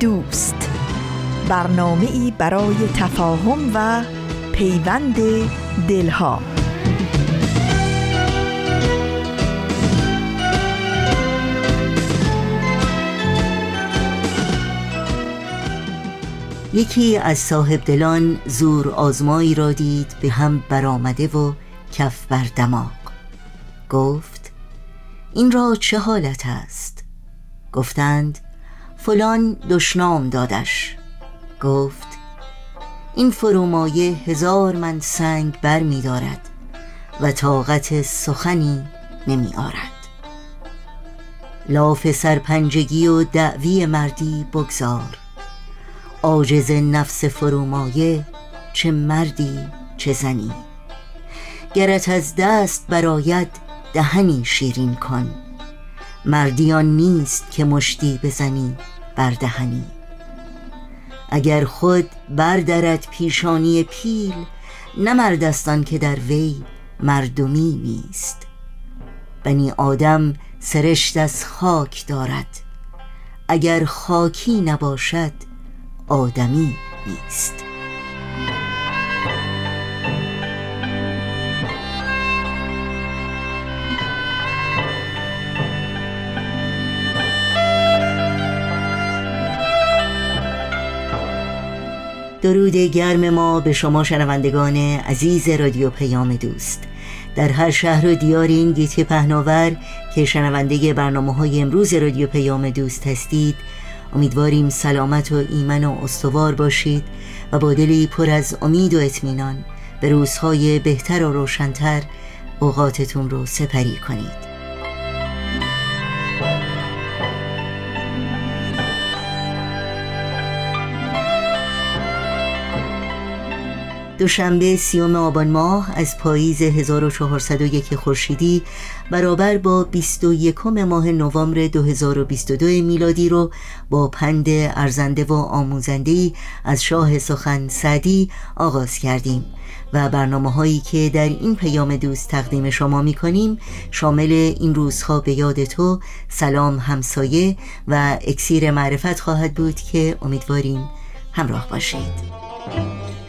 دوست. برنامه ای برای تفاهم و پیوند دلها. یکی از صاحب دلان زور آزمایی را دید به هم برآمده و کف بر دماغ. گفت این را چه حالت است؟ گفتند فلان دشنام دادش. گفت این فرومایه هزار من سنگ بر می دارد و طاقت سخنی نمی آرد. لاف سرپنجگی و دعوی مردی بگذار. عاجز نفس فرومایه چه مردی چه زنی. گرت از دست براید دهنی شیرین کن. مردیان نیست که مشتی بزنی. بردهنی. اگر خود بردرد پیشانی پیل نمردستان که در وی مردمی نیست. بنی آدم سرشت از خاک دارد اگر خاکی نباشد آدمی نیست. درود گرم ما به شما شنوندگان عزیز رادیو پیام دوست. در هر شهر و دیار این گیتی پهناور که شنونده برنامه های امروز رادیو پیام دوست هستید امیدواریم سلامت و ایمن و استوار باشید و با دلی پر از امید و اطمینان به روزهای بهتر و روشنتر اوقاتتون رو سپری کنید. دوشنبه سیوم آبان ماه از پاییز 1401 خورشیدی برابر با 21 ماه نوامبر 2022 میلادی رو با پند ارزنده و آموزنده از شاه سخن سعدی آغاز کردیم و برنامه هایی که در این پیام دوست تقدیم شما می کنیم شامل این روزها به یاد تو سلام همسایه و اکسیر معرفت خواهد بود که امیدواریم همراه باشید.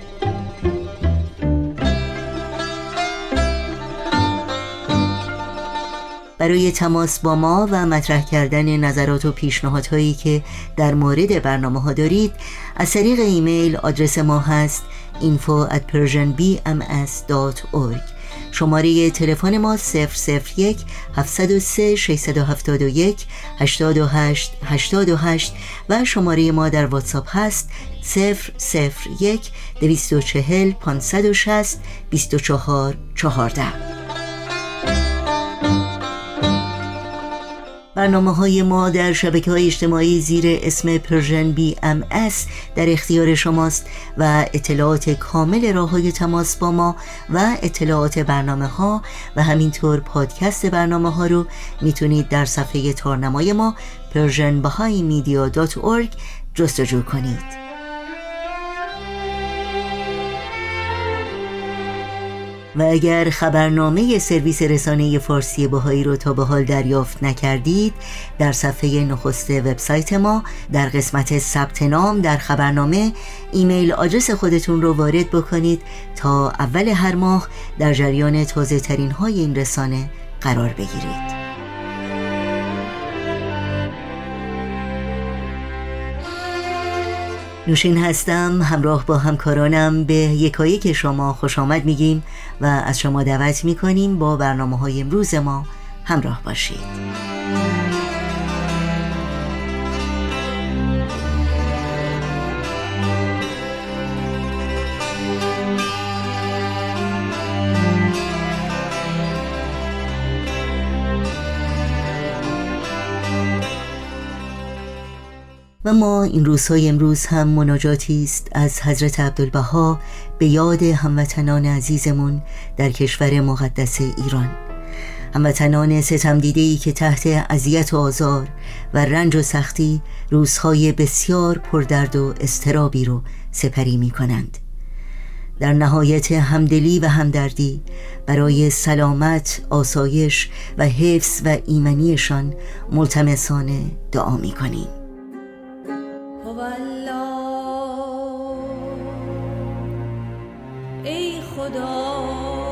برای تماس با ما و مطرح کردن نظرات و پیشنهادهایی که در مورد برنامه ها دارید از طریق ایمیل آدرس ما هست info at persianbms.org شماره تلفن ما 001 703 671 828 828 و شماره ما در واتساپ هست 001 240 560 24 14 برنامه های ما در شبکه های اجتماعی زیر اسم Persian BMS در اختیار شماست و اطلاعات کامل راه های تماس با ما و اطلاعات برنامه ها و همینطور پادکست برنامه ها رو می‌تونید در صفحه تارنمای ما persianbahaimedia.org جستجو کنید. و اگر خبرنامه سرویس رسانه فارسی بهایی رو تا به حال دریافت نکردید در صفحه نخست وبسایت ما در قسمت ثبت نام در خبرنامه ایمیل آدرس خودتون رو وارد بکنید تا اول هر ماه در جریان تازه ترین های این رسانه قرار بگیرید. نوشین هستم همراه با همکارانم به یکایی که شما خوش آمد میگیم و از شما دعوت می‌کنیم با برنامه های امروز ما همراه باشید. و ما این روزهای امروز هم مناجاتی است از حضرت عبدالبها به یاد هموطنان عزیزمون در کشور مقدس ایران. هموطنان ستم ای که تحت اذیت و آزار و رنج و سختی روزهای بسیار پردرد و استرابی رو سپری می کنند در نهایت همدلی و همدردی برای سلامت، آسایش و حفظ و ایمنیشان ملتمسانه دعا می کنیم خدا.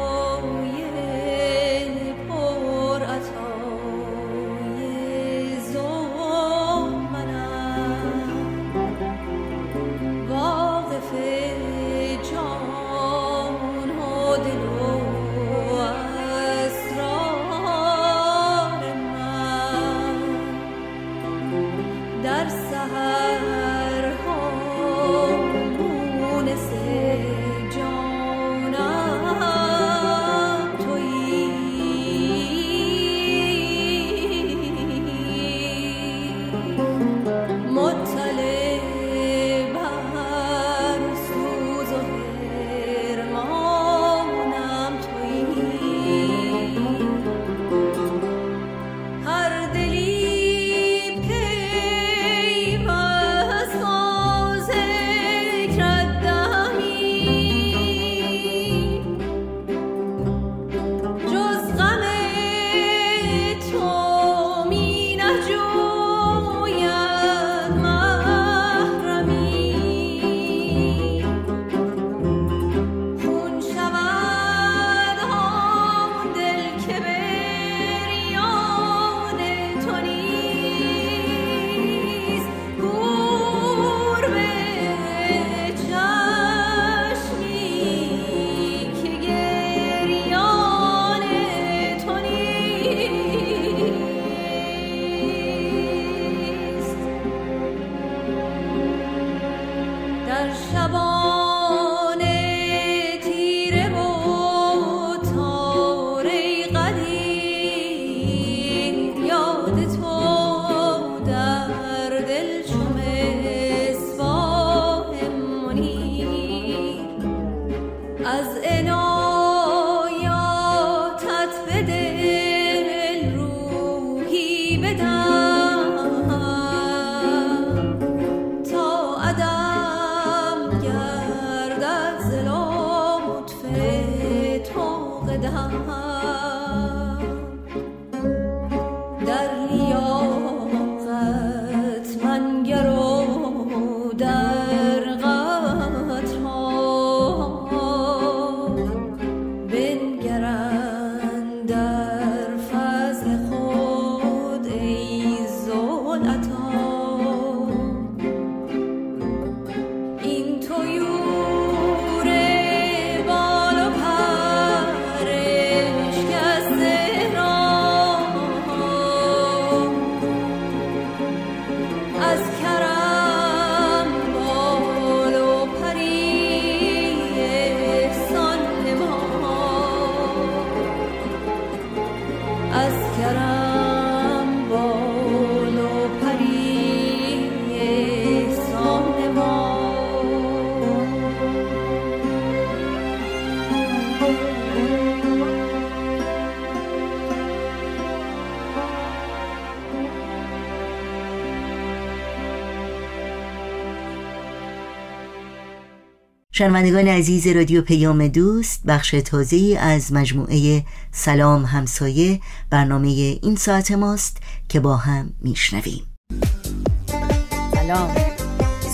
شنوندگان عزیز رادیو پیام دوست بخش تازه از مجموعه سلام همسایه برنامه این ساعت ماست که با هم میشنویم. سلام.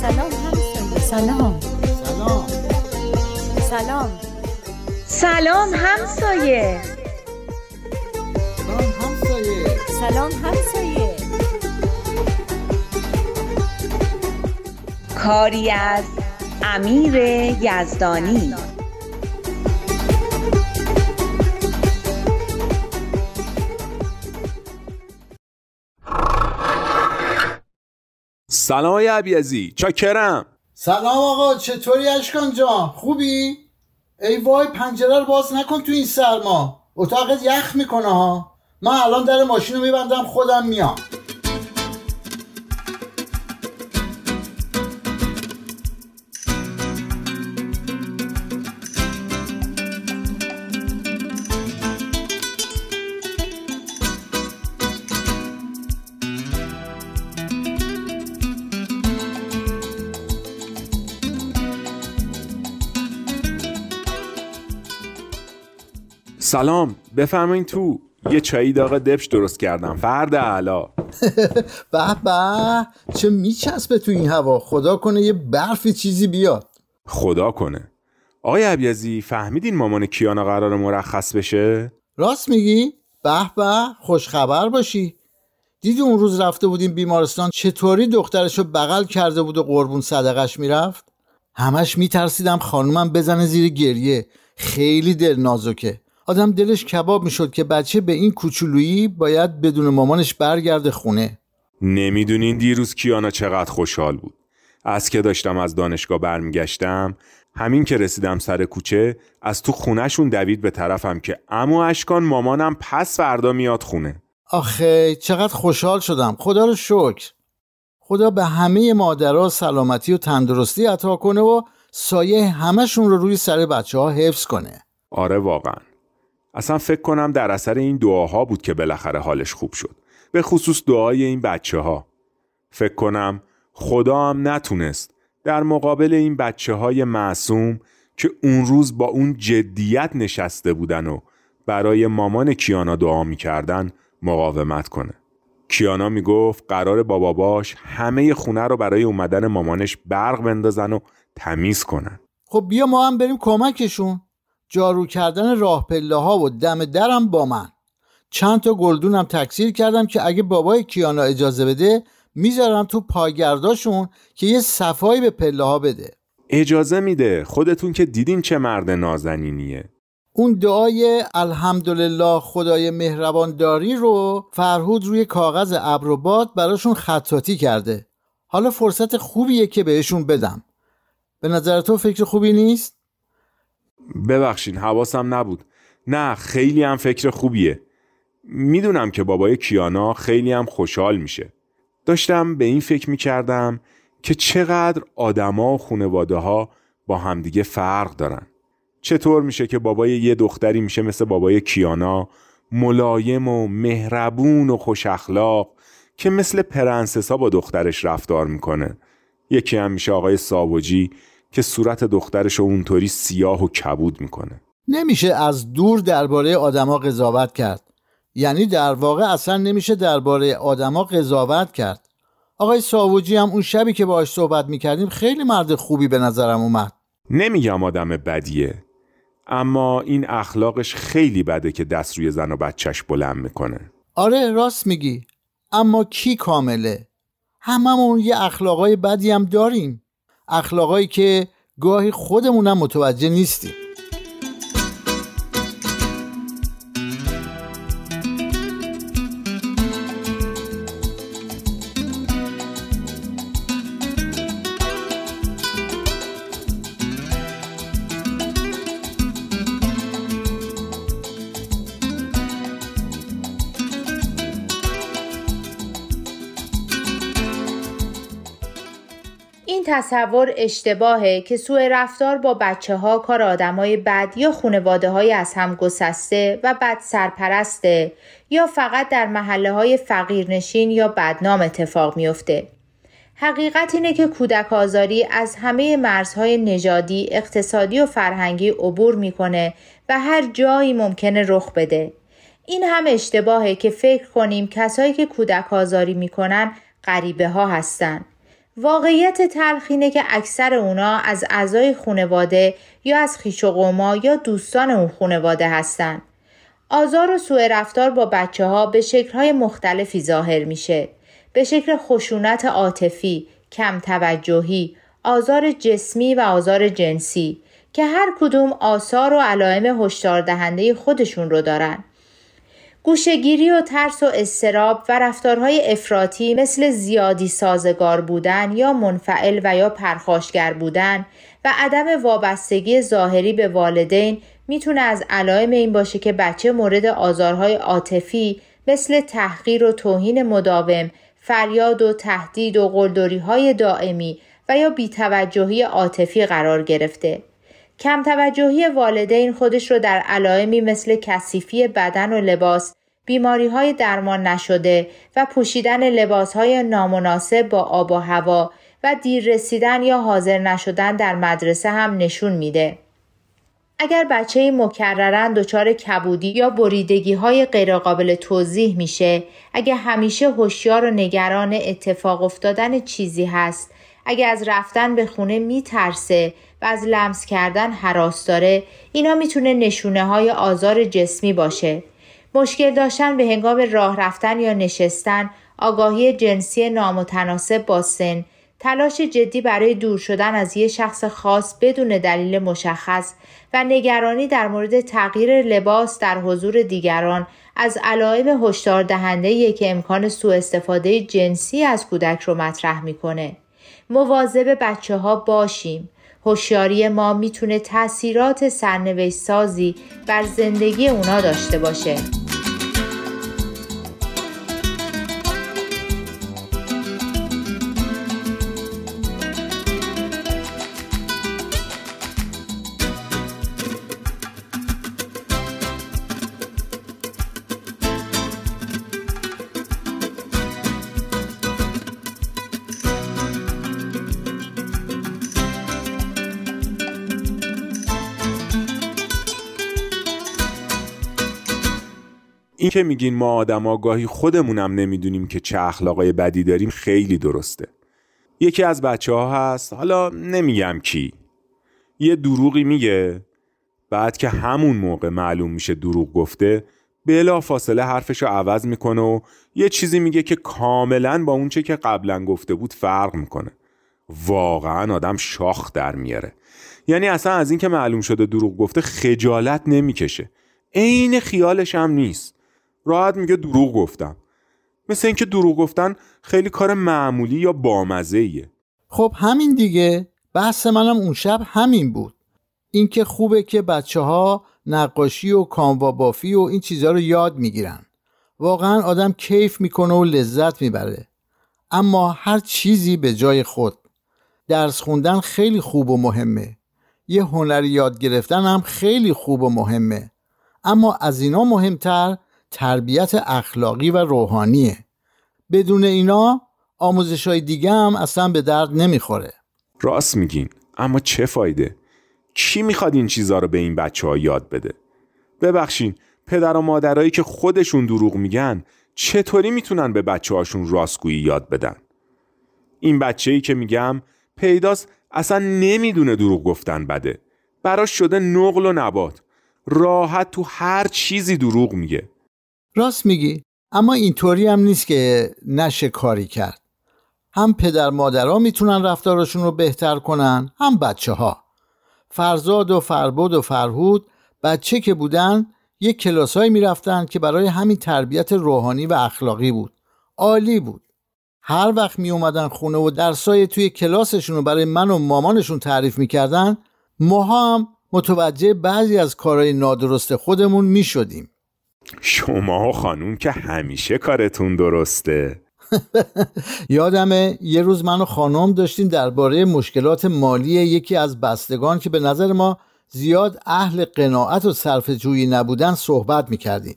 سلام همسایه. سلام سلام. سلام. سلام همسایه. سلام همسایه. سلام همسایه. کاری از امیر یزدانی. سلام ای عبیزی چاکرم. سلام آقا چطوری اشکان جان؟ خوبی؟ ای وای پنجره رو باز نکن تو این سرما. اتاقت یخ می‌کنه ها. من الان در ماشین رو میبندم خودم میام. سلام بفرمایین تو. یه چایی داغ دبش درست کردم. فرد علا. به به چه میچسبه تو این هوا؟ خدا کنه یه برفی چیزی بیاد. خدا کنه. آقای عبیزی فهمیدین مامان کیانا قرار مرخص بشه؟ راست میگی؟ به به خوش خبر باشی. دیدی اون روز رفته بودیم بیمارستان چطوری دخترشو بغل کرده بود و قربون صدقش می‌رفت؟ همش میترسیدم خانومم بزنه زیر گریه. خیلی دل نازکه آدم دلش کباب می‌شد که بچه به این کوچولویی باید بدون مامانش برگرده خونه. نمی‌دونین دیروز کیانا چقدر خوشحال بود. از که داشتم از دانشگاه برمیگشتم همین که رسیدم سر کوچه از تو خونهشون دوید به طرفم که اما اشکان مامانم پس فردا میاد خونه. آخه چقدر خوشحال شدم. خدا رو شکر. خدا به همه مادرها سلامتی و تندرستی عطا کنه و سایه همشون رو روی سر بچه ها حفظ کنه. آره واقعا. اصلا فکر کنم در اثر این دعاها بود که بالاخره حالش خوب شد. به خصوص دعای این بچه ها فکر کنم خدا هم نتونست در مقابل این بچه های معصوم که اون روز با اون جدیت نشسته بودن و برای مامان کیانا دعا می‌کردن مقاومت کنه. کیانا می‌گفت قرار با باباش همه خونه رو برای اومدن مامانش برق بندازن و تمیز کنن. خب بیا ما هم بریم کمکشون. جارو کردن راه پله ها و دم درم با من. چند تا گلدونم تکثیر کردم که اگه بابای کیانا اجازه بده می‌ذارم تو پاگرداشون که یه صفایی به پله ها بده. اجازه میده. خودتون که دیدین چه مرد نازنینیه. اون دعای الحمدلله خدای مهربان داری رو فرهود روی کاغذ ابر براشون خطاطی کرده. حالا فرصت خوبیه که بهشون بدم. به نظر تو فکر خوبی نیست؟ ببخشین حواسم نبود. نه خیلی هم فکر خوبیه. می‌دونم که بابای کیانا خیلی هم خوشحال میشه. داشتم به این فکر می‌کردم که چقدر آدما و خانواده ها با همدیگه فرق دارن. چطور میشه که بابای یه دختری میشه مثل بابای کیانا ملایم و مهربون و خوش اخلاق که مثل پرنسسا با دخترش رفتار می‌کنه. یکی هم میشه آقای ساوجی که صورت دخترش رو اونطوری سیاه و کبود می‌کنه. نمیشه از دور درباره آدما قضاوت کرد. یعنی در واقع اصلا نمیشه درباره آدما قضاوت کرد. آقای ساوجی هم اون شبی که باهاش صحبت می‌کردیم خیلی مرد خوبی به نظرم اومد. نمیگم آدم بدیه اما این اخلاقش خیلی بده که دست روی زن و بچهش بلند می‌کنه. آره راست میگی. اما کی کامله؟ هممون یه اخلاقای بدی هم داریم. اخلاقایی که گاهی خودمونم متوجه نیستیم. تصور اشتباهه که سوء رفتار با بچه ها کار آدمای بد یا خانواده های از هم گسسته و بد سرپرسته یا فقط در محله های فقیرنشین یا بدنام اتفاق میافته. حقیقت اینه که کودک آزاری از همه مرزهای نژادی، اقتصادی و فرهنگی عبور می‌کنه و هر جایی ممکنه رخ بده. این هم اشتباهه که فکر کنیم کسایی که کودک آزاری می‌کنن غریبه ها هستن. واقعیت تلخینه که اکثر اونا از اعضای خانواده یا از خیش و قوما یا دوستان اون خانواده هستن. آزار و سوء رفتار با بچه ها به شکلهای مختلفی ظاهر میشه. به شکل خشونت عاطفی، کم توجهی، آزار جسمی و آزار جنسی که هر کدوم آثار و علائم هشدار دهنده خودشون رو دارن. گوشگیری و ترس و استراب و رفتارهای افراطی مثل زیادی سازگار بودن یا منفعل و یا پرخاشگر بودن و عدم وابستگی ظاهری به والدین می‌تونه از علائم این باشه که بچه مورد آزارهای عاطفی مثل تحقیر و توهین مداوم، فریاد و تهدید و قلدری های دائمی و یا بیتوجهی عاطفی قرار گرفته. کم توجهی والدین خودش رو در علائمی مثل کثیفی بدن و لباس، بیماری های درمان نشده و پوشیدن لباس های نامناسب با آب و هوا و دیر رسیدن یا حاضر نشدن در مدرسه هم نشون میده. اگر بچه مکررن دچار کبودی یا بریدگی های غیرقابل توضیح میشه اگر همیشه هوشیار و نگران اتفاق افتادن چیزی هست اگر از رفتن به خونه میترسه و از لمس کردن حراس داره اینا می‌تونه نشونه های آزار جسمی باشه مشکل داشتن به هنگام راه رفتن یا نشستن آگاهی جنسی نامتناسب با سن تلاش جدی برای دور شدن از یه شخص خاص بدون دلیل مشخص و نگرانی در مورد تغییر لباس در حضور دیگران از علائم هشدار دهنده که امکان سوء استفاده جنسی از کودک رو مطرح می‌کنه. مواظب بچه ها باشیم. هوشیاری ما می‌تونه تاثیرات سرنوشت سازی بر زندگی اونا داشته باشه. که میگین ما آدم آگاهی خودمونم نمی‌دونیم که چه اخلاقای بدی داریم خیلی درسته. یکی از بچه ها هست حالا نمیگم کی. یه دروغی میگه بعد که همون موقع معلوم میشه دروغ گفته بلا فاصله حرفش رو عوض می‌کنه و یه چیزی میگه که کاملا با اونچه که قبلا گفته بود فرق می‌کنه. واقعا آدم شاخ در میاره. یعنی اصلا از اینکه معلوم شده دروغ گفته خجالت نمی‌کشه. عین خیالش هم نیست. راحت میگه دروغ گفتم. مثل اینکه دروغ گفتن خیلی کار معمولی یا بامزه ایه خب همین دیگه. بحث منم اون شب همین بود. اینکه خوبه که بچه ها نقاشی و کاموا بافی و این چیزها رو یاد می‌گیرن. واقعا آدم کیف می‌کنه و لذت می‌بره. اما هر چیزی به جای خود. درس خوندن خیلی خوب و مهمه. یه هنری یاد گرفتن هم خیلی خوب و مهمه. اما از اینا مهمتر تربیت اخلاقی و روحانیه. بدون اینا آموزش های دیگه هم اصلا به درد نمی‌خوره. راست میگین اما چه فایده؟ کی می‌خواد این چیزها رو به این بچه ها یاد بده؟ ببخشین پدر و مادرایی که خودشون دروغ میگن چطوری می‌تونن به بچه هاشون راستگویی یاد بدن؟ این بچه ای که میگم پیداست اصلا نمی‌دونه دروغ گفتن بده. براش شده نقل و نبات. راحت تو هر چیزی دروغ میگه. راست میگی اما اینطوری هم نیست که نشه کاری کرد. هم پدر مادرها می‌تونن رفتارشون رو بهتر کنن هم بچه ها فرزاد و فربود و فرهود بچه که بودن یک کلاسایی می‌رفتن که برای همین تربیت روحانی و اخلاقی بود. عالی بود. هر وقت می اومدن خونه و درسای توی کلاسشون رو برای من و مامانشون تعریف می‌کردن ما هم متوجه بعضی از کارهای نادرست خودمون می شدیم شما خانوم که همیشه کارتون درسته. یادمه یه روز من و خانم داشتیم درباره مشکلات مالی یکی از بستگان که به نظر ما زیاد اهل قناعت و صرف جویی نبودن صحبت می‌کردیم.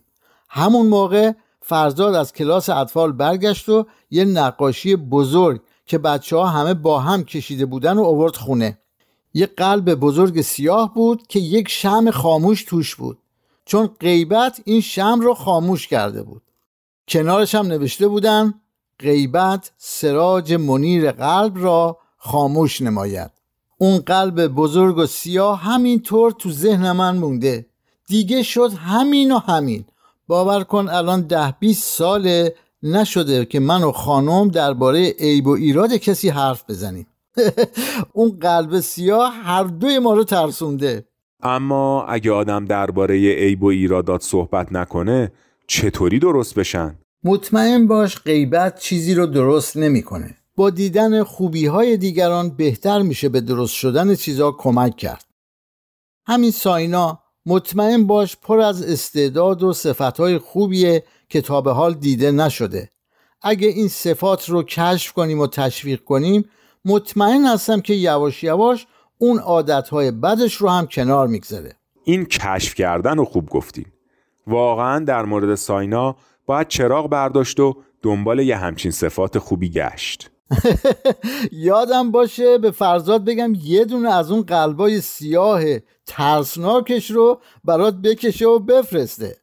همون موقع فرزاد از کلاس اطفال برگشت و یه نقاشی بزرگ که بچه ها همه با هم کشیده بودن و آورد خونه. یه قلب بزرگ سیاه بود که یک شم خاموش توش بود. چون غیبت این شم رو خاموش کرده بود. کنارش هم نوشته بودن غیبت سراج منیر قلب را خاموش نماید. اون قلب بزرگ و سیاه همینطور تو ذهن من مونده. دیگه شد همین و همین. باور کن الان ده بیست ساله نشده که من و خانم درباره عیب و ایراد کسی حرف بزنیم. اون قلب سیاه هر دوی ما رو ترسونده. اما اگه آدم درباره عیب و ایرادات صحبت نکنه چطوری درست بشن؟ مطمئن باش غیبت چیزی رو درست نمی‌کنه. با دیدن خوبی های دیگران بهتر میشه به درست شدن چیزا کمک کرد. همین ساینا مطمئن باش پر از استعداد و صفتهای خوبیه که تا به حال دیده نشده. اگه این صفات رو کشف کنیم و تشویق کنیم مطمئن هستم که یواش یواش اون عادتهای بدش رو هم کنار می‌گذاره. این کشف کردن رو خوب گفتین. واقعا در مورد ساینا باید چراغ برداشت و دنبال یه همچین صفات خوبی گشت. یادم باشه به فرزاد بگم یه دونه از اون قلبای سیاه ترسناکش رو برات بکشه و بفرسته.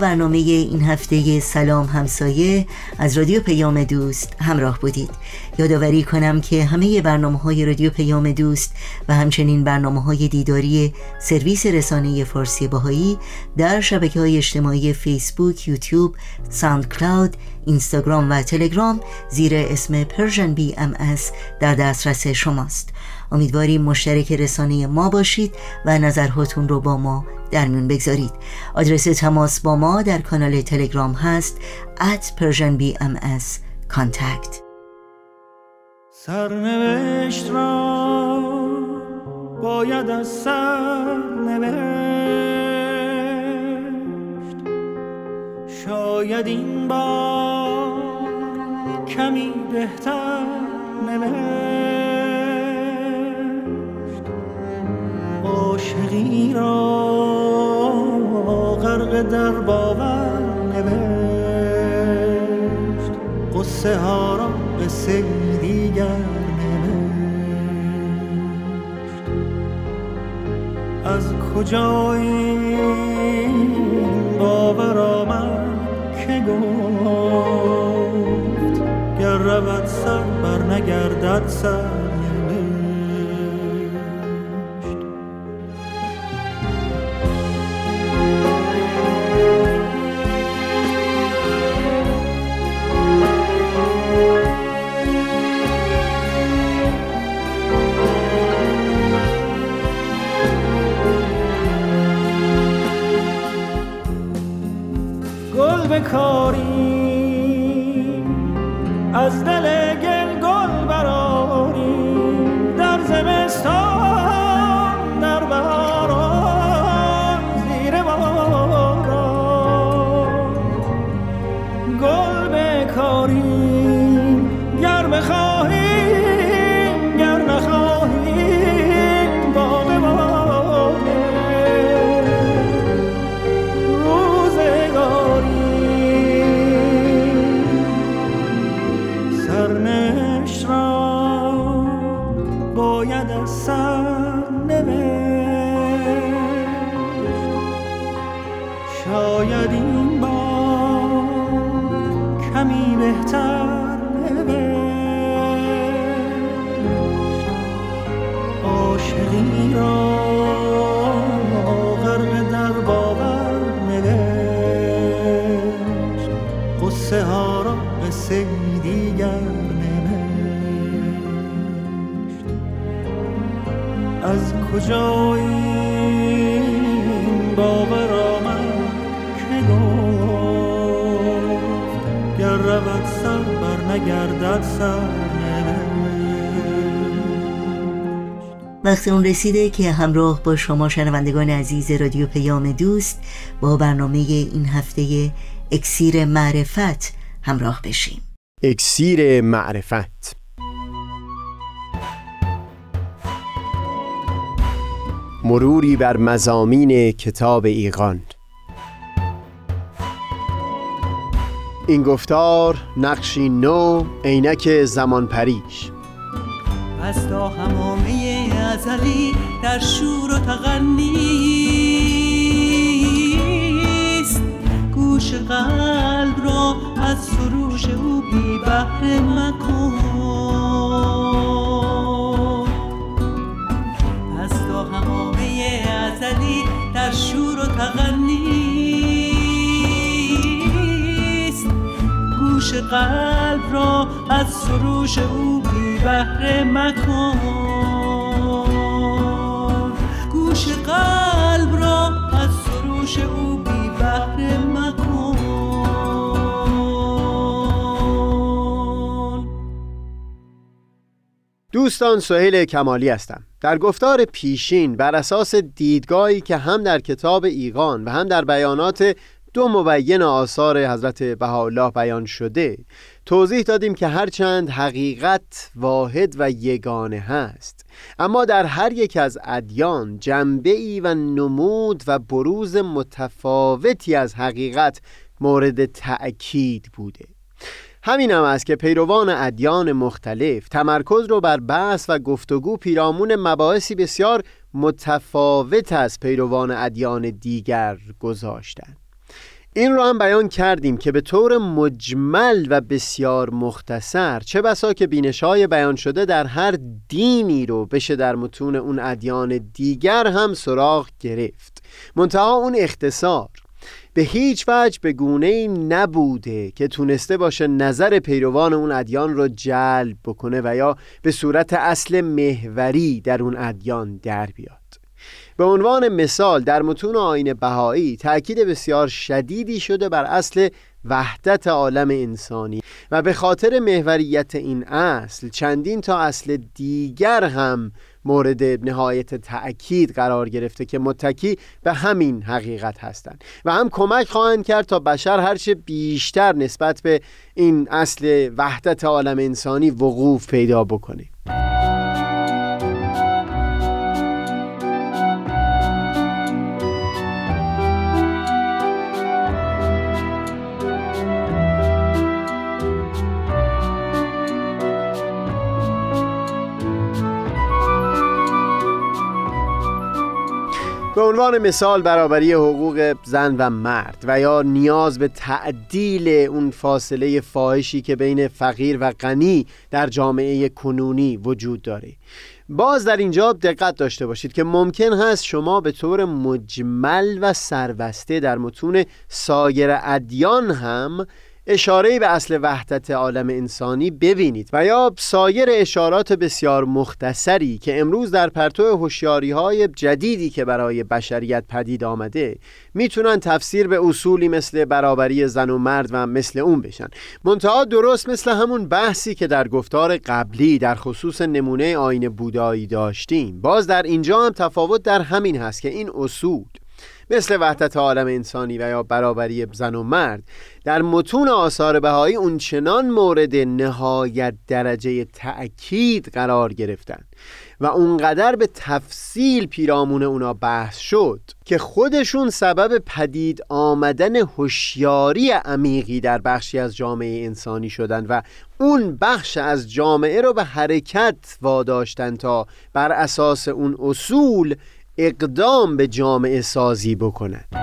برنامه این هفته سلام همسایه از رادیو پیام دوست همراه بودید. یادآوری کنم که همه برنامه های رادیو پیام دوست و همچنین برنامه های دیداری سرویس رسانه فارسی باهایی در شبکه های اجتماعی فیسبوک، یوتیوب، ساند کلاود، اینستاگرام و تلگرام زیر اسم بی ام در دسترس شماست. امیدواریم مشترک رسانه ما باشید و نظرهاتون رو با ما در میون بگذارید. آدرس تماس با ما در کانال تلگرام هست at persianbms contact. سرنوشت را باید از سر نوشت شاید این بار کمی بهتر نوشت. عاشقی را غرق در باور نوشت. قصه ها را قصه دیگر نوشت. از کجا این باور آمد که گفت گر رود سر بر نگردد سر. کجا وقت اون رسیده که همراه با شما شنوندگان عزیز رادیو پیام دوست با برنامه این هفته اکسیر معرفت همراه بشیم. اکسیر معرفت. مروری بر مزامین کتاب ایقان این گفتار نقشی نو عینک زمان پریش. از تا همامه ازلی در شور و تغنیست گوش قلب را از سروش او بی بحر مکن. در شور و تغنیست گوش قلب را از سروش او بی بهره مکن. گوش قلب را از سروش او بی بهره مکن. دوستان سهیل کمالی هستم. در گفتار پیشین بر اساس دیدگاهی که هم در کتاب ایقان و هم در بیانات دو مبین آثار حضرت بهاءالله بیان شده توضیح دادیم که هرچند حقیقت واحد و یگانه هست اما در هر یک از ادیان جنبه ای و نمود و بروز متفاوتی از حقیقت مورد تأکید بوده. همین هم است که پیروان ادیان مختلف تمرکز رو بر بحث و گفتگو پیرامون مباحثی بسیار متفاوت از پیروان ادیان دیگر گذاشتند. این رو هم بیان کردیم که به طور مجمل و بسیار مختصر چه بسا که بینشای بیان شده در هر دینی رو بشه در متون اون ادیان دیگر هم سراغ گرفت. منتها اون اختصار به هیچ وجه به گونه ای نبوده که تونسته باشه نظر پیروان اون ادیان رو جلب بکنه و یا به صورت اصل محوری در اون ادیان در بیاد. به عنوان مثال در متون آین بهایی تأکید بسیار شدیدی شده بر اصل وحدت عالم انسانی و به خاطر محوریت این اصل چندین تا اصل دیگر هم مورد نهایت تأکید قرار گرفته که متکی به همین حقیقت هستند و هم کمک خواهند کرد تا بشر هرچه بیشتر نسبت به این اصل وحدت عالم انسانی وقوف پیدا بکنه. به عنوان مثال برابری حقوق زن و مرد و یا نیاز به تعدیل اون فاصله فاحشی که بین فقیر و غنی در جامعه کنونی وجود داره. باز در اینجا دقت داشته باشید که ممکن هست شما به طور مجمل و سربسته در متون سایر ادیان هم اشاره به اصل وحدت عالم انسانی ببینید و یا سایر اشارات بسیار مختصری که امروز در پرتو هوشیاری های جدیدی که برای بشریت پدید آمده می‌تونن تفسیر به اصولی مثل برابری زن و مرد و مثل اون بشن. منتها درست مثل همون بحثی که در گفتار قبلی در خصوص نمونه آین بودایی داشتیم. باز در اینجا هم تفاوت در همین هست که این اصول مثل وحدت عالم انسانی و یا برابری زن و مرد در متون آثار بهایی اونچنان مورد نهایت درجه تأکید قرار گرفتن و اونقدر به تفصیل پیرامون اونا بحث شد که خودشون سبب پدید آمدن هوشیاری عمیقی در بخشی از جامعه انسانی شدند و اون بخش از جامعه رو به حرکت واداشتن تا بر اساس اون اصول اقدام به جامعه سازی بکنند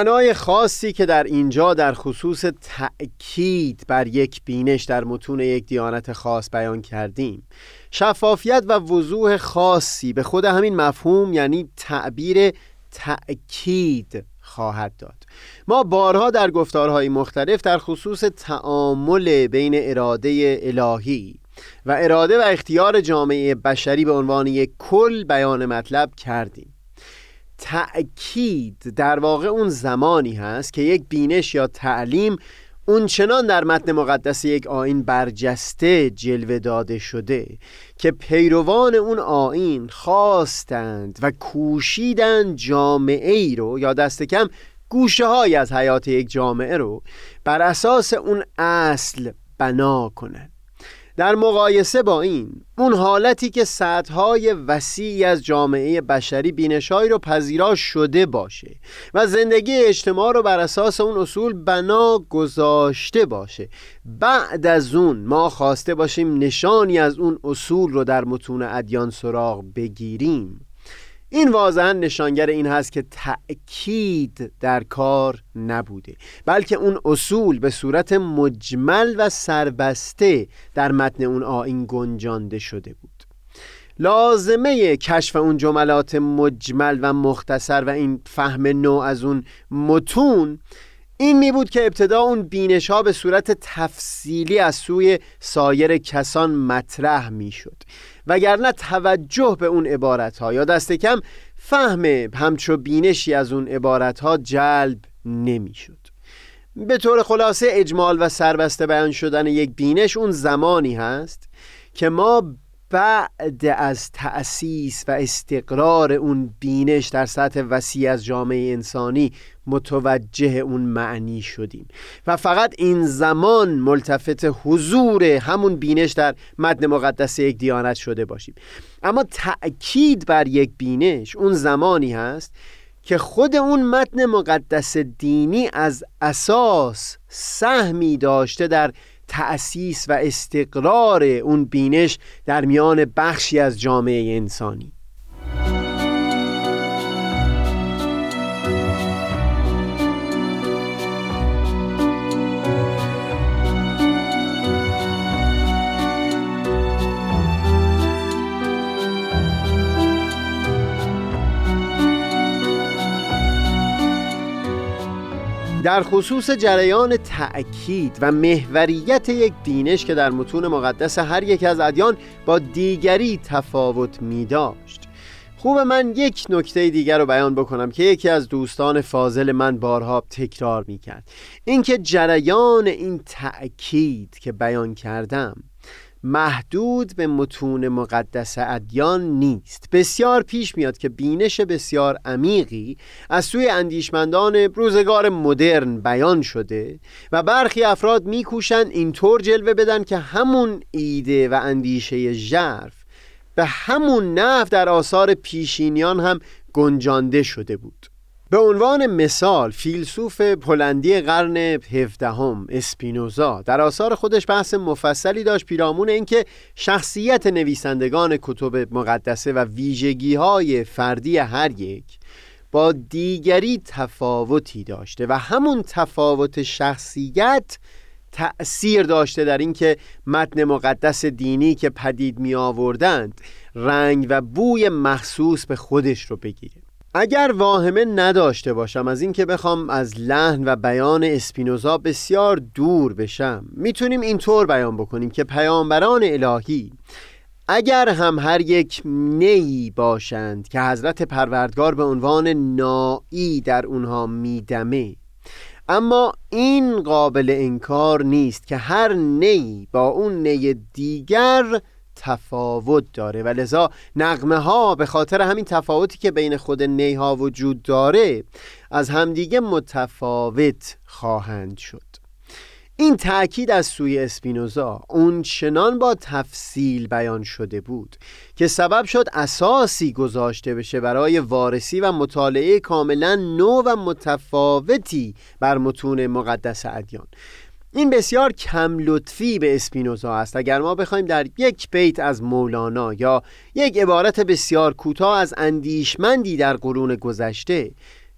معنای خاصی که در اینجا در خصوص تأکید بر یک بینش در متون یک دیانت خاص بیان کردیم. شفافیت و وضوح خاصی به خود همین مفهوم یعنی تعبیر تأکید خواهد داد. ما بارها در گفتارهای مختلف در خصوص تعامل بین اراده الهی و اراده و اختیار جامعه بشری به عنوان یک کل بیان مطلب کردیم. تأکید در واقع اون زمانی هست که یک بینش یا تعلیم اون چنان در متن مقدس یک آین برجسته جلوه داده شده که پیروان اون آین خواستند و کوشیدند جامعه ای رو یا دست کم گوشه های از حیات یک جامعه رو بر اساس اون اصل بنا کنند. در مقایسه با این اون حالتی که سطحهای وسیعی از جامعه بشری بینشهایی رو پذیرا شده باشه و زندگی اجتماع رو بر اساس اون اصول بنا گذاشته باشه. بعد از اون ما خواسته باشیم نشانی از اون اصول رو در متون ادیان سراغ بگیریم. این واضحا نشانگر این هست که تأکید در کار نبوده بلکه اون اصول به صورت مجمل و سربسته در متن اون آین گنجانده شده بود. لازمه کشف اون جملات مجمل و مختصر و این فهم نو از اون متون این می بود که ابتدا اون بینش ها به صورت تفصیلی از سوی سایر کسان مطرح می شد. وگرنه توجه به اون عبارت ها یا دست کم فهم همچو بینشی از اون عبارت ها جلب نمی‌شد. به طور خلاصه اجمال و سربسته بیان شدن یک بینش اون زمانی هست که ما بعد از تأسیس و استقرار اون بینش در سطح وسیع از جامعه انسانی متوجه اون معنی شدیم. و فقط این زمان ملتفت حضور همون بینش در متن مقدس یک دیانت شده باشیم. اما تأکید بر یک بینش اون زمانی هست که خود اون متن مقدس دینی از اساس سهمی داشته در تأسیس و استقرار اون بینش در میان بخشی از جامعه انسانی. در خصوص جریان تأکید و محوریت یک دینش که در متون مقدس هر یک از ادیان با دیگری تفاوت می داشت خوب من یک نکته دیگر رو بیان بکنم که یکی از دوستان فاضل من بارها تکرار می کرد اینکه جریان این تأکید که بیان کردم محدود به متون مقدس ادیان نیست. بسیار پیش میاد که بینش بسیار عمیقی از سوی اندیشمندان روزگار مدرن بیان شده و برخی افراد میکوشند اینطور جلوه بدن که همون ایده و اندیشه ژرف به همون نحو در آثار پیشینیان هم گنجانده شده بود. به عنوان مثال فیلسوف پولندی قرن هفدهم اسپینوزا در آثار خودش بحث مفصلی داشت پیرامون اینکه شخصیت نویسندگان کتب مقدسه و ویژگی های فردی هر یک با دیگری تفاوتی داشته و همون تفاوت شخصیت تأثیر داشته در اینکه متن مقدس دینی که پدید می آوردند رنگ و بوی مخصوص به خودش رو بگیره. اگر واهمه نداشته باشم از اینکه بخوام از لحن و بیان اسپینوزا بسیار دور بشم می‌تونیم اینطور بیان بکنیم که پیامبران الهی اگر هم هر یک نیی باشند که حضرت پروردگار به عنوان نایی در اونها میدمه اما این قابل انکار نیست که هر نی با اون نی دیگر تفاوت داره و لذا نغمه ها به خاطر همین تفاوتی که بین خود نیها وجود داره از همدیگه متفاوت خواهند شد. این تأکید از سوی اسپینوزا اون چنان با تفصیل بیان شده بود که سبب شد اساسی گذاشته بشه برای وارسی و مطالعه کاملا نو و متفاوتی بر متون مقدس ادیان. این بسیار کم لطفی به اسپینوزا است. اگر ما بخوایم در یک بیت از مولانا یا یک عبارت بسیار کوتاه از اندیشمندی در قرون گذشته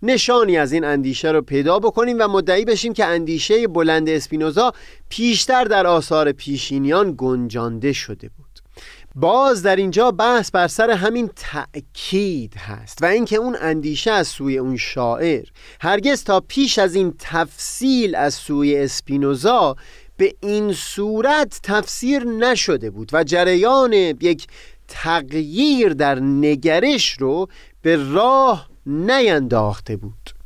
نشانی از این اندیشه رو پیدا بکنیم و مدعی بشیم که اندیشه بلند اسپینوزا پیشتر در آثار پیشینیان گنجانده شده بود. باز در اینجا بحث بر سر همین تأکید هست و اینکه اون اندیشه از سوی اون شاعر هرگز تا پیش از این تفصیل از سوی اسپینوزا به این صورت تفسیر نشده بود و جریان یک تغییر در نگرش رو به راه نینداخته بود.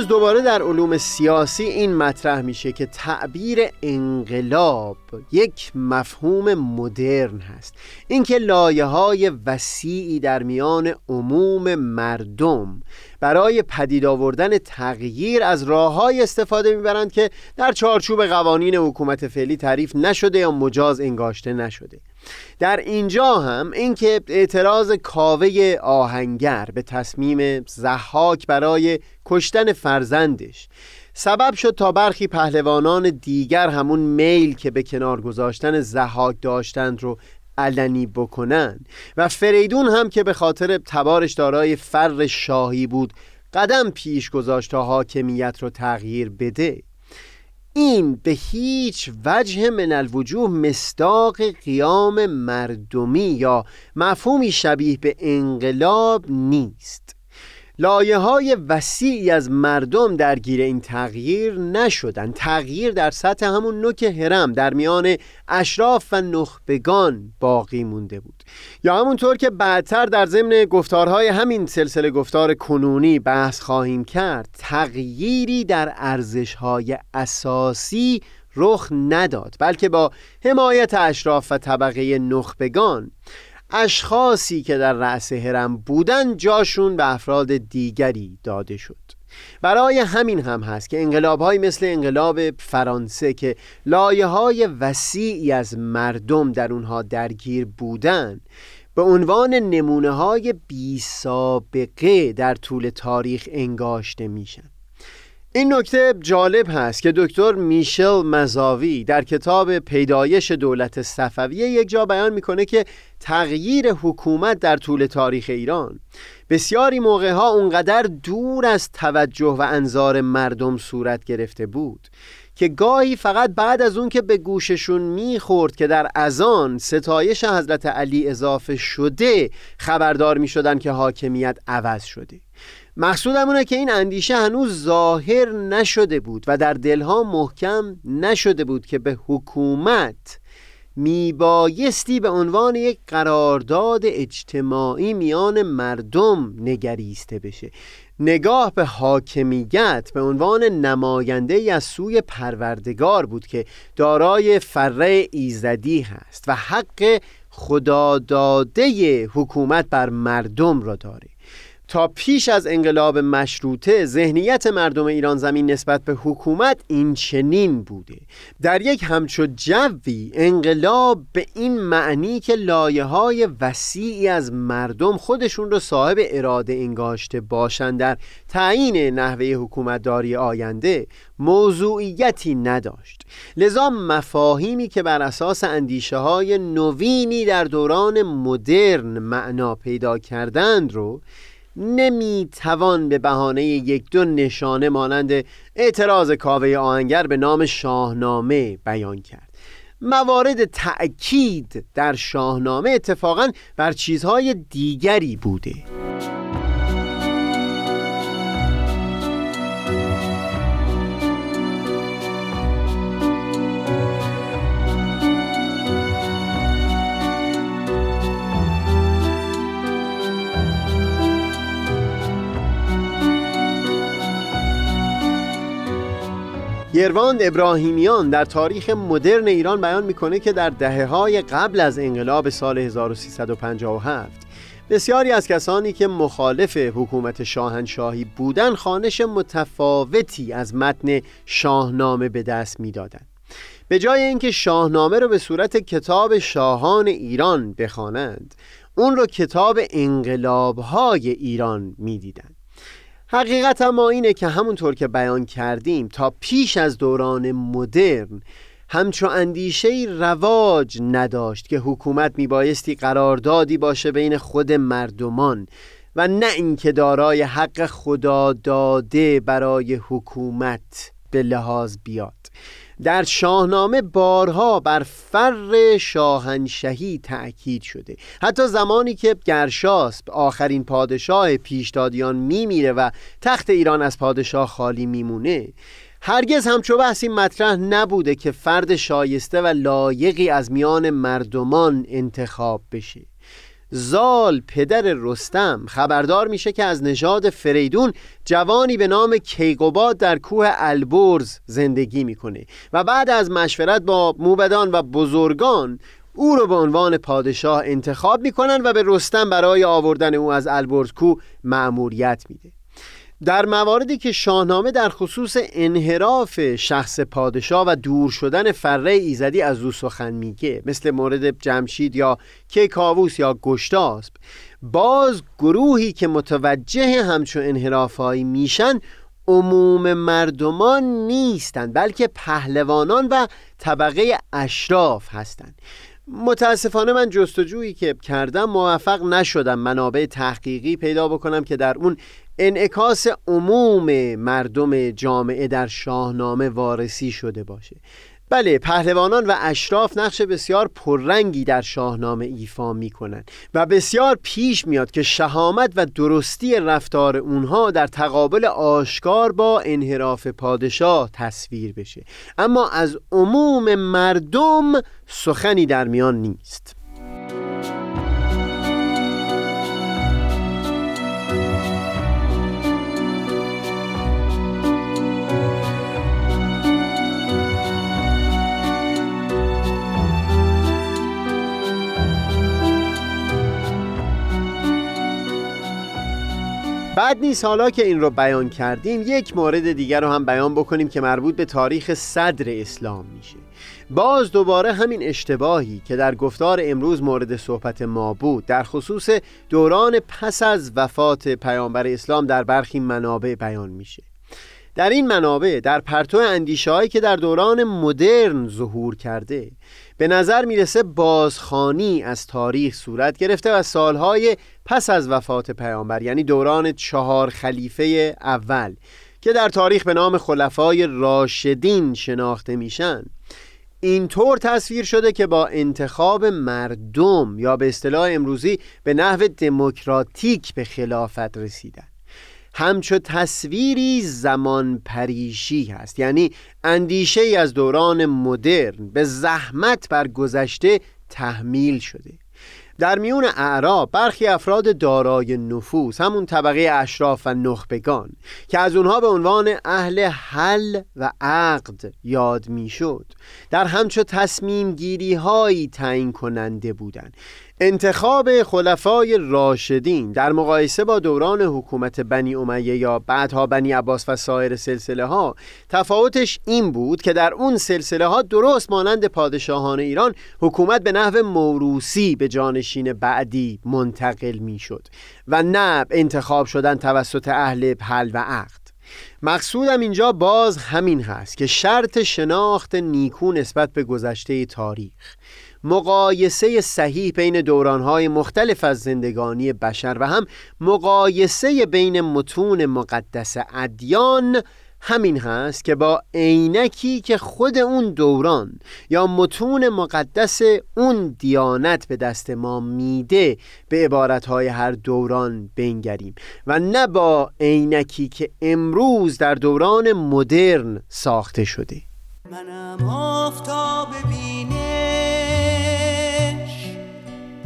باز دوباره در علوم سیاسی این مطرح میشه که تعبیر انقلاب یک مفهوم مدرن هست. اینکه لایه های وسیعی در میان عموم مردم برای پدید آوردن تغییر از راههای استفاده می‌برند که در چارچوب قوانین حکومت فعلی تعریف نشده یا مجاز انگاشته نشده. در اینجا هم اینکه اعتراض کاوه آهنگر به تصمیم زحاک برای کشتن فرزندش سبب شد تا برخی پهلوانان دیگر همون میل که به کنار گذاشتن زحاک داشتند رو علنی بکنن و فریدون هم که به خاطر تبارش دارای فر شاهی بود قدم پیش گذاشت تا حاکمیت رو تغییر بده. این به هیچ وجه من الوجوه مستاق قیام مردمی یا مفهومی شبیه به انقلاب نیست. لایه های وسیعی از مردم درگیر این تغییر نشدن. تغییر در سطح همون نوک هرم در میان اشراف و نخبگان باقی مونده بود. یا همونطور که بعدتر در ضمن گفتارهای همین سلسله گفتار کنونی بحث خواهیم کرد تغییری در ارزشهای اساسی رخ نداد بلکه با حمایت اشراف و طبقه نخبگان اشخاصی که در رأس هرم بودن جاشون به افراد دیگری داده شد. برای همین هم هست که انقلاب های مثل انقلاب فرانسه که لایه های وسیعی از مردم در اونها درگیر بودن به عنوان نمونه های بی سابقه در طول تاریخ انگاشته میشن. این نکته جالب هست که دکتر میشل مزاوی در کتاب پیدایش دولت صفویه یک جا بیان می‌کنه که تغییر حکومت در طول تاریخ ایران. بسیاری موقع ها اونقدر دور از توجه و انظار مردم صورت گرفته بود که گاهی فقط بعد از اون که به گوششون می‌خورد که در ازان ستایش حضرت علی اضافه شده خبردار می‌شدن که حاکمیت عوض شده. مقصودم اونه که این اندیشه هنوز ظاهر نشده بود و در دلها محکم نشده بود که به حکومت میبایستی به عنوان یک قرارداد اجتماعی میان مردم نگریسته بشه. نگاه به حاکمیت به عنوان نماینده از سوی پروردگار بود که دارای فره ایزدی هست و حق خداداده حکومت بر مردم را داره. تا پیش از انقلاب مشروطه ذهنیت مردم ایران زمین نسبت به حکومت این چنین بوده. در یک همچو جوی انقلاب به این معنی که لایه های وسیعی از مردم خودشون رو صاحب اراده انگاشته باشند در تعیین نحوه حکومتداری آینده موضوعیتی نداشت. لذا مفاهیمی که بر اساس اندیشه های نوینی در دوران مدرن معنا پیدا کردند رو نمی‌توان به بهانه یک دو نشانه مانند اعتراض کاوه آهنگر به نام شاهنامه بیان کرد. موارد تأکید در شاهنامه اتفاقا بر چیزهای دیگری بوده. یرواند ابراهیمیان در تاریخ مدرن ایران بیان می‌کنه که در دهه های قبل از انقلاب سال 1357 بسیاری از کسانی که مخالف حکومت شاهنشاهی بودند خانش متفاوتی از متن شاهنامه به دست می‌دادند. به جای اینکه شاهنامه رو به صورت کتاب شاهان ایران بخوانند اون رو کتاب انقلابهای ایران می‌دیدند. حقیقت ما اینه که همونطور که بیان کردیم تا پیش از دوران مدرن همچو اندیشه رواج نداشت که حکومت میبایستی قراردادی باشه بین خود مردمان و نه اینکه دارای حق خدا داده برای حکومت به لحاظ بیاد. در شاهنامه بارها بر فر شاهنشهی تأکید شده. حتی زمانی که گرشاسب آخرین پادشاه پیشدادیان میمیره و تخت ایران از پادشاه خالی میمونه هرگز همچو بحثی مطرح نبوده که فرد شایسته و لایقی از میان مردمان انتخاب بشه. زال پدر رستم خبردار میشه که از نژاد فریدون جوانی به نام کیقوباد در کوه البرز زندگی می‌کنه و بعد از مشورت با موبدان و بزرگان او رو به عنوان پادشاه انتخاب می‌کنن و به رستم برای آوردن او از البرز کوه مأموریت میده. در مواردی که شاهنامه در خصوص انحراف شخص پادشاه و دور شدن فره ایزدی از او سخن میگه مثل مورد جمشید یا کیکاووس یا گشتاسب باز گروهی که متوجه همچون انحرافهایی میشن عموم مردمان نیستند بلکه پهلوانان و طبقه اشراف هستند. متاسفانه من جستجویی که کردم موفق نشدم منابع تحقیقی پیدا بکنم که در اون انعکاس عموم مردم جامعه در شاهنامه وارسی شده باشه. بله پهلوانان و اشراف نقش بسیار پررنگی در شاهنامه ایفا می کنند و بسیار پیش میاد که شهامت و درستی رفتار اونها در تقابل آشکار با انحراف پادشاه تصویر بشه. اما از عموم مردم سخنی در میان نیست. بعد نیست حالا که این رو بیان کردیم یک مورد دیگر رو هم بیان بکنیم که مربوط به تاریخ صدر اسلام میشه. باز دوباره همین اشتباهی که در گفتار امروز مورد صحبت ما بود. در خصوص دوران پس از وفات پیامبر اسلام در برخی منابع بیان میشه. در این منابع در پرتو اندیشه هایی که در دوران مدرن ظهور کرده به نظر می‌رسه بازخانی از تاریخ صورت گرفته و سالهای پس از وفات پیامبر یعنی دوران چهار خلیفه اول که در تاریخ به نام خلفای راشدین شناخته میشن. اینطور تصویر شده که با انتخاب مردم یا به اصطلاح امروزی به نحو دموکراتیک به خلافت رسیدن. همچو تصویری زمان پریشی هست. یعنی اندیشه ای از دوران مدرن به زحمت بر گذشته تحمیل شده. در میون اعراب برخی افراد دارای نفوس همون طبقه اشراف و نخبگان که از اونها به عنوان اهل حل و عقد یاد می‌شد در همچو تصمیم گیری هایی تعیین کننده بودند. انتخاب خلفای راشدین در مقایسه با دوران حکومت بنی امیه یا بعدها بنی عباس و سایر سلسله ها تفاوتش این بود که در اون سلسله ها درست مانند پادشاهان ایران حکومت به نحو موروسی به جانشین بعدی منتقل می شد و نه انتخاب شدن توسط اهل پل و عقد. مقصودم اینجا باز همین هست که شرط شناخت نیکو نسبت به گذشته تاریخ. مقایسه صحیح بین دورانهای مختلف از زندگانی بشر و هم مقایسه بین متون مقدس ادیان همین هست که با عینکی که خود اون دوران یا متون مقدس اون دیانت به دست ما میده به عبارتهای هر دوران بنگریم و نه با عینکی که امروز در دوران مدرن ساخته شده. منم آفتاب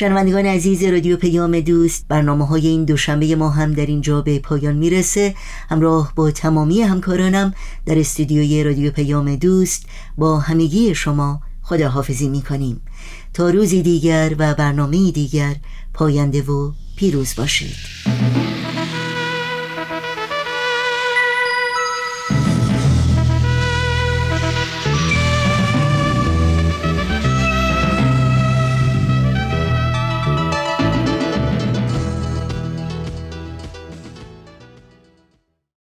شنوندگان عزیز رادیو پیام دوست برنامه های این دوشنبه ما هم در اینجا به پایان می‌رسه. همراه با تمامی همکارانم در استودیوی رادیو پیام دوست با همگی شما خداحافظی می‌کنیم. تا روزی دیگر و برنامه دیگر پاینده و پیروز باشید.